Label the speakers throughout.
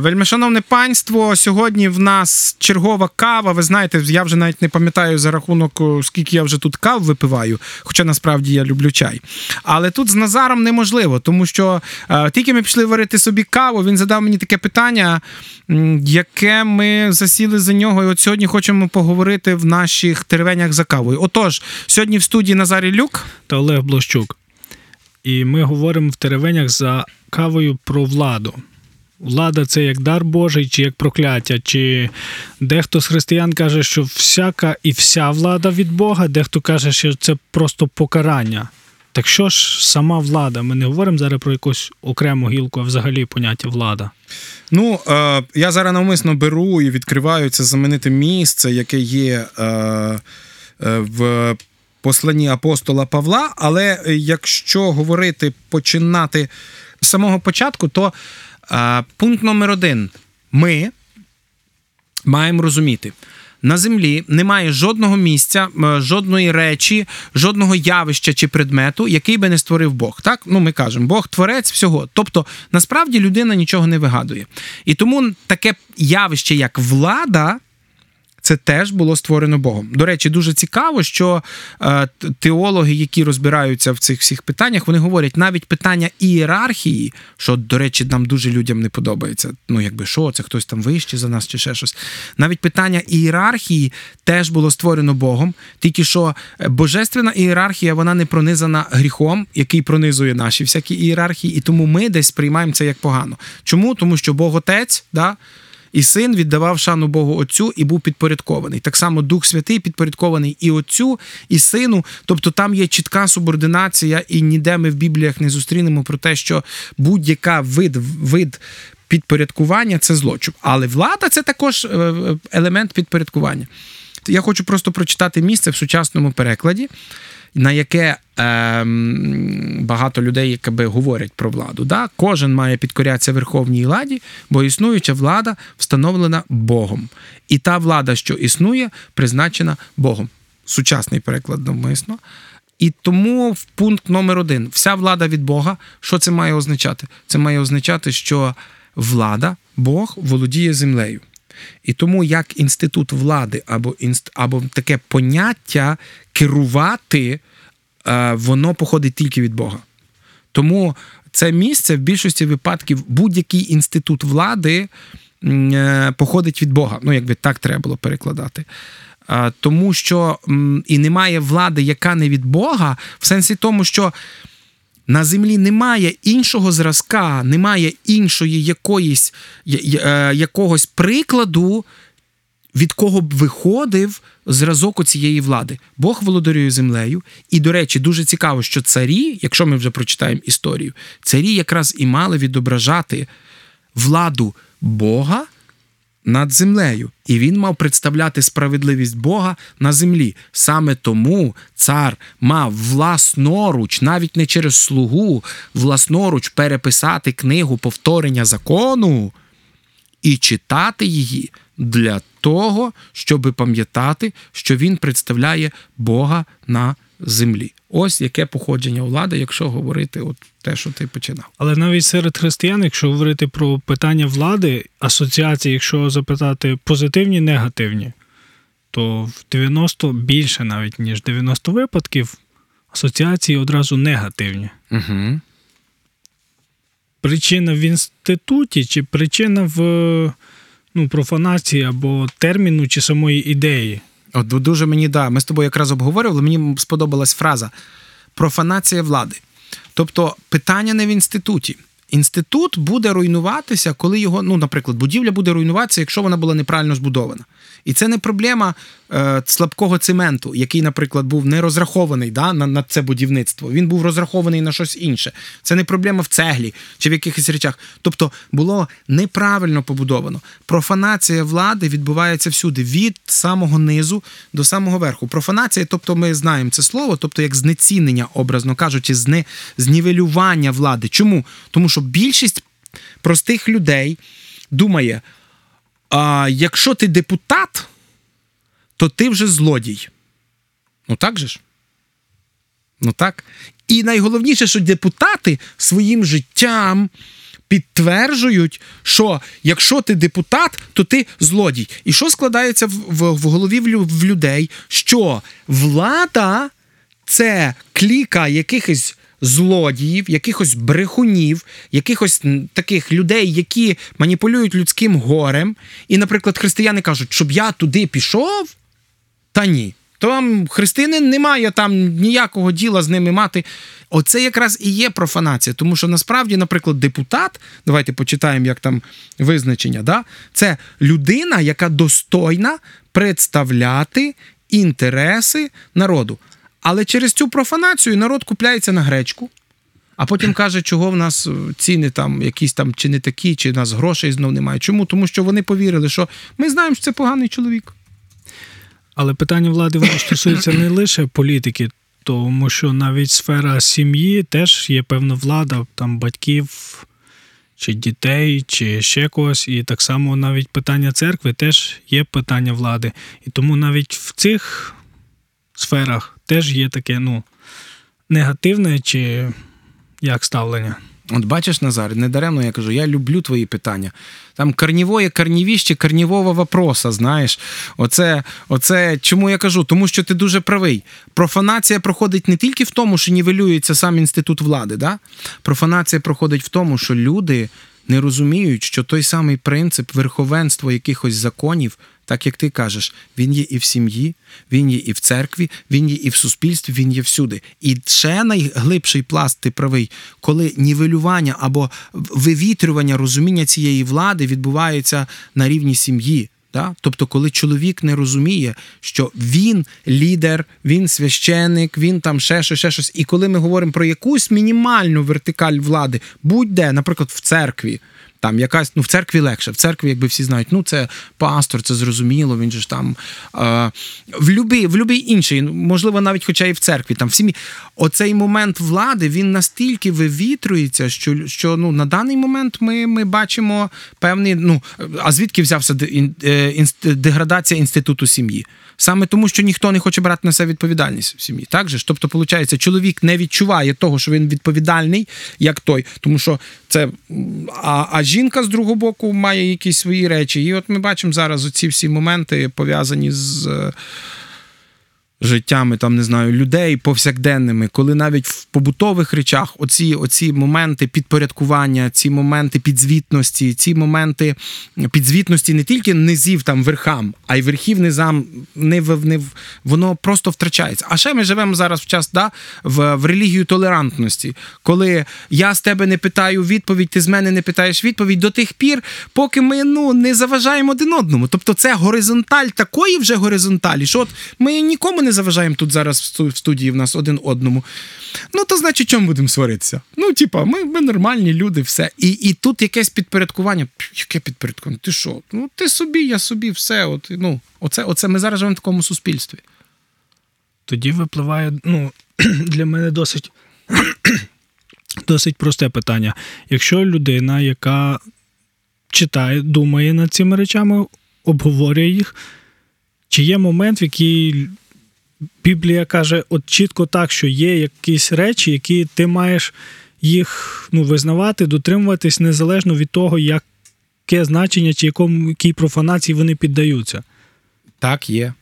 Speaker 1: Вельмишановне панство, сьогодні в нас чергова кава. Ви знаєте, я вже навіть не пам'ятаю за рахунок, скільки я вже тут кав випиваю, хоча насправді я люблю чай. Але тут з Назаром неможливо, тому що тільки ми пішли варити собі каву, він задав мені таке питання, яке ми засіли за нього. І от сьогодні хочемо поговорити в наших теревенях за кавою. Отож, сьогодні в студії Назарій Люк
Speaker 2: та Олег Блощук. І ми говоримо в теревенях за кавою про владу. Влада це як дар Божий, чи як прокляття, чи дехто з християн каже, що всяка і вся влада від Бога, дехто каже, що це просто покарання. Так що ж сама влада? Ми не говоримо зараз про якусь окрему гілку, а взагалі поняття влада.
Speaker 1: Ну, е, я зараз навмисно беру і відкриваю це знамените місце, яке є е, е, в посланні апостола Павла. Але якщо говорити починати з самого початку, то пункт номер один: ми маємо розуміти. На землі немає жодного місця, жодної речі, жодного явища чи предмету, який би не створив Бог. Так, ну ми кажемо, Бог творець всього. Тобто, насправді людина нічого не вигадує. І тому таке явище, як влада. Це теж було створено Богом. До речі, дуже цікаво, що е, теологи, які розбираються в цих всіх питаннях, вони говорять навіть питання ієрархії, що, до речі, нам дуже людям не подобається. Ну, якби що, це хтось там вище за нас чи ще щось. Навіть питання ієрархії теж було створено Богом, тільки що е, божественна ієрархія вона не пронизана гріхом, який пронизує наші всякі ієрархії, і тому ми десь сприймаємо це як погано. Чому? Тому що Бог Отець, да. І син віддавав шану Богу Отцю і був підпорядкований. Так само Дух Святий підпорядкований і Отцю, і сину. Тобто там є чітка субординація, і ніде ми в Бібліях не зустрінемо про те, що будь-яка вид вид. Підпорядкування це злочин. Але влада це також е, елемент підпорядкування. Я хочу просто прочитати місце в сучасному перекладі на яке е, багато людей якби говорять про владу. Да? Кожен має підкорятися верховній владі, бо існуюча влада встановлена Богом. І та влада, що існує, призначена Богом. Сучасний переклад навмисно. І тому в пункт номер один: вся влада від Бога. Що це має означати? Це має означати, що влада, Бог володіє землею. І тому як інститут влади або інст, або таке поняття керувати, е, воно походить тільки від Бога. Тому це місце в більшості випадків будь-який інститут влади е, походить від Бога. Ну, якби так треба було перекладати. Е, тому що і немає влади, яка не від Бога, в сенсі тому, що. На землі немає іншого зразка, немає іншої якоїсь, е, якогось прикладу, від кого б виходив зразок у цієї влади. Бог володарює землею. І, до речі, дуже цікаво, що царі, якщо ми вже прочитаємо історію, царі якраз і мали відображати владу Бога над землею, і він мав представляти справедливість Бога на землі. Саме тому цар мав власноруч, навіть не через слугу, власноруч переписати книгу повторення закону і читати її для того, щоб пам'ятати, що він представляє Бога на землі. Ось яке походження влади, якщо говорити от те, що ти починав.
Speaker 2: Але навіть серед християн, якщо говорити про питання влади, асоціації, якщо запитати позитивні, негативні, то в 90 більше навіть ніж 90 випадків асоціації одразу негативні.
Speaker 1: Угу.
Speaker 2: Причина в інституті, чи причина в ну, профанації або терміну, чи самої ідеї.
Speaker 1: От дуже мені да, ми з тобою якраз обговорювали, мені сподобалась фраза профанація влади. Тобто питання не в інституті. Інститут буде руйнуватися, коли його, ну, наприклад, будівля буде руйнуватися, якщо вона була неправильно збудована. І це не проблема е, слабкого цементу, який, наприклад, був не розрахований да, на на це будівництво. Він був розрахований на щось інше. Це не проблема в цеглі чи в якихось речах. Тобто було неправильно побудовано. Профанація влади відбувається всюди, від самого низу до самого верху. Профанація, тобто, ми знаємо це слово, тобто як знецінення, образно кажучи, зне, знівелювання влади. Чому? Тому що більшість простих людей думає а якщо ти депутат, то ти вже злодій. Ну так же ж? Ну так. І найголовніше, що депутати своїм життям, підтверджують, що якщо ти депутат, то ти злодій. І що складається в, в, в голові в, людей? Що влада це кліка якихось злодіїв, якихось брехунів, якихось таких людей, які маніпулюють людським горем. І, наприклад, християни кажуть, щоб я туди пішов, та ні. Там християнин не має там ніякого діла з ними мати. Оце якраз і є профанація. Тому що насправді, наприклад, депутат, давайте почитаємо, як там визначення, да? це людина, яка достойна представляти інтереси народу. Але через цю профанацію народ купляється на гречку, а потім каже, чого в нас ціни там якісь там чи не такі, чи в нас грошей знов немає. Чому? Тому що вони повірили, що ми знаємо, що це поганий чоловік.
Speaker 2: Але питання влади воно стосується не лише політики, тому що навіть сфера сім'ї теж є певна влада, там батьків чи дітей, чи ще когось. І так само навіть питання церкви теж є питання влади. І тому навіть в цих сферах теж є таке, ну, негативне чи як ставлення.
Speaker 1: От бачиш, Назар, недаремно я кажу, я люблю твої питання. Там корнівоє, корнівіще, корнівого вопроса, знаєш. Оце, оце чому я кажу? Тому що ти дуже правий. Профанація проходить не тільки в тому, що нівелюється сам інститут влади. Да? Профанація проходить в тому, що люди не розуміють, що той самий принцип верховенства якихось законів, так як ти кажеш, він є і в сім'ї, він є і в церкві, він є і в суспільстві, він є всюди. І ще найглибший пласт, ти правий, коли нівелювання або вивітрювання розуміння цієї влади відбувається на рівні сім'ї. Да? Тобто, коли чоловік не розуміє, що він лідер, він священик, він там ще щось, ще щось. І коли ми говоримо про якусь мінімальну вертикаль влади, будь-де, наприклад, в церкві. Там якась, ну в церкві легше. В церкві, якби всі знають, ну це пастор, це зрозуміло, він же ж там е, в любий, в любий інший, ну, можливо, навіть хоча і в церкві, там в сім'ї. Оцей момент влади він настільки вивітрюється, що, що ну, на даний момент ми, ми бачимо певний. Ну, а звідки взявся е, деградація інституту сім'ї? Саме тому, що ніхто не хоче брати на себе відповідальність в сім'ї. Так же ж? Тобто, виходить, чоловік не відчуває того, що він відповідальний, як той, тому що це. А, а жінка з другого боку має якісь свої речі. І от ми бачимо зараз оці всі моменти пов'язані з. Життями там не знаю людей повсякденними, коли навіть в побутових речах оці, оці моменти підпорядкування, ці моменти підзвітності, ці моменти підзвітності не тільки низів там верхам, а й верхів низам не в, не воно просто втрачається. А ще ми живемо зараз в час да, в, в релігію толерантності, коли я з тебе не питаю відповідь, ти з мене не питаєш відповідь до тих пір, поки ми ну не заважаємо один одному. Тобто це горизонталь такої вже горизонталі, що от ми нікому не заважаємо тут зараз в студії в нас один одному. Ну, то значить, чому будемо сваритися? Ну, типа, ми, ми нормальні люди, все. І, і тут якесь підпорядкування. Яке підпорядкування? Ти що? Ну, ти собі, я собі, все. От, ну, оце, оце ми зараз живемо в такому суспільстві.
Speaker 2: Тоді випливає, ну, для мене досить, досить просте питання. Якщо людина, яка читає, думає над цими речами, обговорює їх, чи є момент, в який Біблія каже от чітко так, що є якісь речі, які ти маєш їх ну, визнавати, дотримуватись незалежно від того, яке значення чи якому якій профанації вони піддаються.
Speaker 1: Так, є.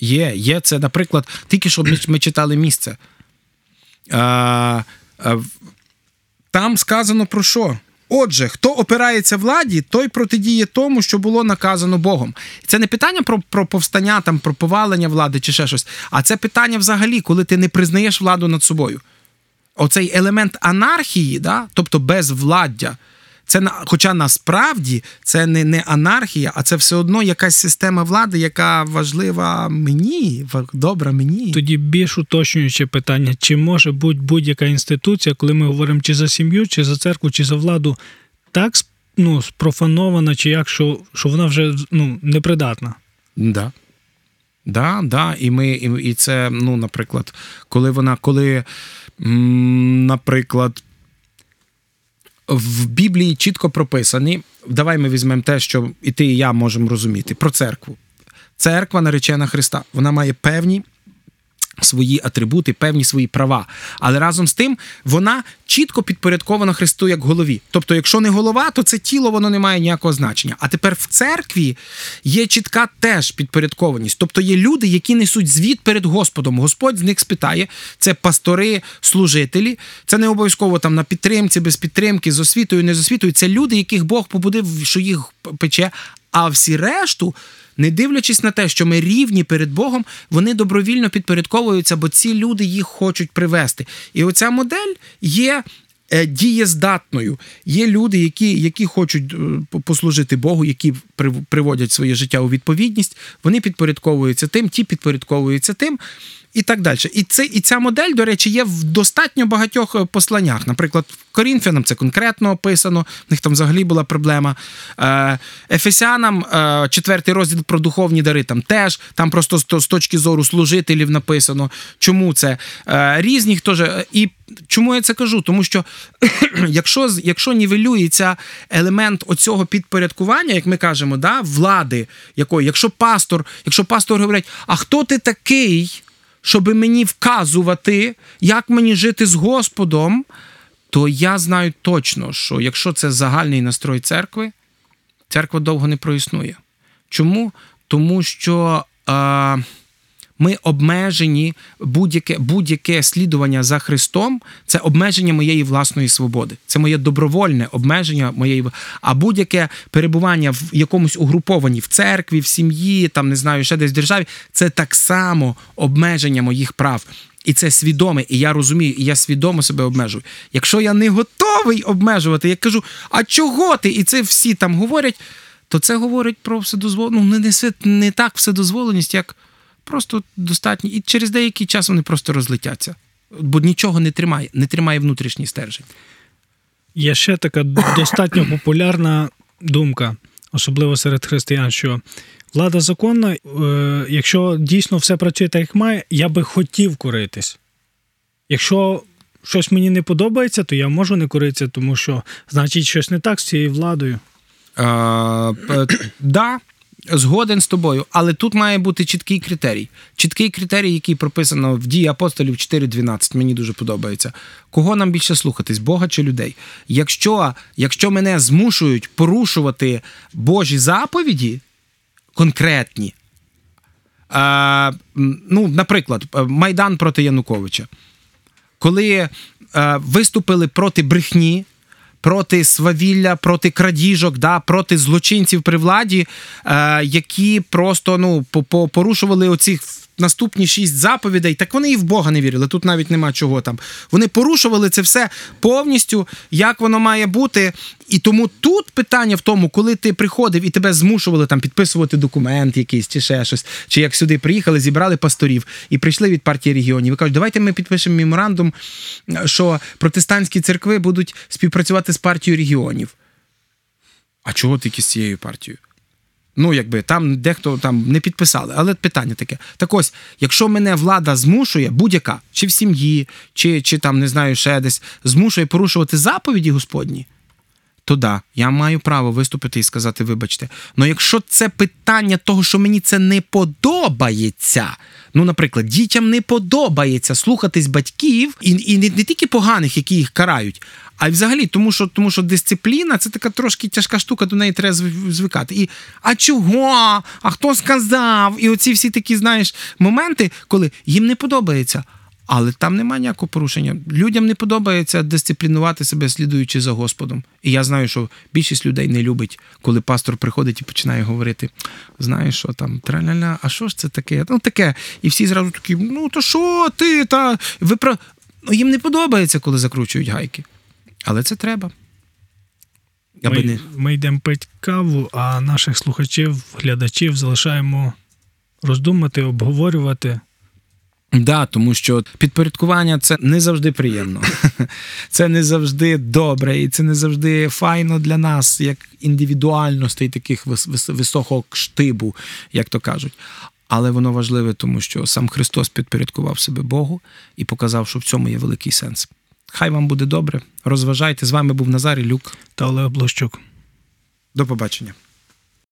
Speaker 1: Є, є. Це, наприклад, тільки що ми, читали місце. А, а, там сказано про що? Отже, хто опирається владі, той протидіє тому, що було наказано Богом. Це не питання про, про повстання, там, про повалення влади чи ще щось, а це питання взагалі, коли ти не признаєш владу над собою. Оцей елемент анархії, да? тобто безвладдя, це на, хоча насправді це не, не анархія, а це все одно якась система влади, яка важлива мені, добра мені.
Speaker 2: Тоді більш уточнююче питання: чи може бути будь-яка інституція, коли ми говоримо чи за сім'ю, чи за церкву, чи за владу, так ну, спрофанована, чи як, що, що вона вже ну, непридатна?
Speaker 1: Да. Да, да. І ми, і, і це, ну, наприклад, коли вона, коли, м, наприклад, в Біблії чітко прописані. Давай ми візьмемо те, що і ти, і я можемо розуміти про церкву. Церква наречена Христа. Вона має певні свої атрибути, певні свої права. Але разом з тим вона чітко підпорядкована Христу як голові. Тобто, якщо не голова, то це тіло воно не має ніякого значення. А тепер в церкві є чітка теж підпорядкованість. Тобто є люди, які несуть звіт перед Господом. Господь з них спитає. Це пастори, служителі. Це не обов'язково там на підтримці, без підтримки, з освітою, не з освітою. Це люди, яких Бог побудив, що їх пече. А всі решту не дивлячись на те, що ми рівні перед Богом, вони добровільно підпорядковуються, бо ці люди їх хочуть привести. І оця модель є. е, Дієздатною є люди, які які хочуть е, послужити Богу, які приводять своє життя у відповідність. Вони підпорядковуються тим, ті підпорядковуються тим, і так далі. І це і ця модель, до речі, є в достатньо багатьох е, посланнях. Наприклад, Корінфянам це конкретно описано. В них там взагалі була проблема. Е, Ефесянам, е, четвертий розділ про духовні дари, там теж там просто з, точки зору служителів написано. Чому це різні хто і чому я це кажу? Тому що якщо якщо нівелюється елемент оцього підпорядкування, як ми кажемо, да, влади якої, якщо пастор, якщо пастор говорить, а хто ти такий? Щоб мені вказувати, як мені жити з Господом, то я знаю точно, що якщо це загальний настрой церкви, церква довго не проіснує. Чому? Тому що е, ми обмежені будь-яке, будь-яке слідування за Христом це обмеження моєї власної свободи. Це моє добровольне обмеження моєї а будь-яке перебування в якомусь угруповані в церкві, в сім'ї, там не знаю, ще десь в державі, це так само обмеження моїх прав. І це свідоме, і я розумію, і я свідомо себе обмежую. Якщо я не готовий обмежувати, я кажу, а чого ти? І це всі там говорять, то це говорить про вседозволеність. Ну, не, не так вседозволеність, як просто достатньо. І через деякий час вони просто розлетяться. Бо нічого не тримає, не тримає внутрішній стержень.
Speaker 2: Є ще така достатньо популярна думка, особливо серед християн, що влада законна, е, якщо дійсно все працює так, як має, я би хотів коритись. Якщо щось мені не подобається, то я можу не коритися, тому що значить щось не так з цією владою.
Speaker 1: П- да, згоден з тобою, але тут має бути чіткий критерій. Чіткий критерій, який прописано в дії апостолів 4.12, мені дуже подобається. Кого нам більше слухатись, Бога чи людей? Якщо, якщо мене змушують порушувати Божі заповіді, конкретні, м, ну, наприклад, е, Майдан проти Януковича, коли е, виступили проти брехні, проти свавілля, проти крадіжок, да, проти злочинців при владі, е, які просто ну, по- по- порушували оці наступні шість заповідей, так вони і в Бога не вірили. Тут навіть нема чого там. Вони порушували це все повністю, як воно має бути. І тому тут питання в тому, коли ти приходив і тебе змушували там підписувати документ якийсь чи ще щось, чи як сюди приїхали, зібрали пасторів і прийшли від партії регіонів. І кажуть, давайте ми підпишемо меморандум, що протестантські церкви будуть співпрацювати з партією регіонів. А чого тільки з цією партією? Ну, якби там дехто там не підписали, але питання таке. Так ось, якщо мене влада змушує, будь-яка, чи в сім'ї, чи, чи там не знаю, ще десь, змушує порушувати заповіді Господні, то да, я маю право виступити і сказати, вибачте. Ну якщо це питання того, що мені це не подобається. Ну, наприклад, дітям не подобається слухатись батьків, і, і не, не тільки поганих, які їх карають, а й взагалі, тому що, тому що дисципліна це така трошки тяжка штука, до неї треба зв- звикати. І а чого? А хто сказав? І оці всі такі, знаєш, моменти, коли їм не подобається. Але там немає ніякого порушення. Людям не подобається дисциплінувати себе, слідуючи за Господом. І я знаю, що більшість людей не любить, коли пастор приходить і починає говорити: знаєш, що там, траля-ля, а що ж це таке? Ну таке. І всі зразу такі: ну то що ти? Та ви про. Ну, їм не подобається, коли закручують гайки. Але це треба. Аби
Speaker 2: Ми,
Speaker 1: не...
Speaker 2: ми йдемо пити каву, а наших слухачів, глядачів залишаємо роздумати, обговорювати.
Speaker 1: Да, тому що підпорядкування це не завжди приємно. Це не завжди добре, і це не завжди файно для нас, як індивідуальностей таких вис- вис- високого штибу, як то кажуть. Але воно важливе, тому що сам Христос підпорядкував себе Богу і показав, що в цьому є великий сенс. Хай вам буде добре. Розважайте. З вами був Назар Ілюк.
Speaker 2: Та Олег Блощук.
Speaker 1: До побачення.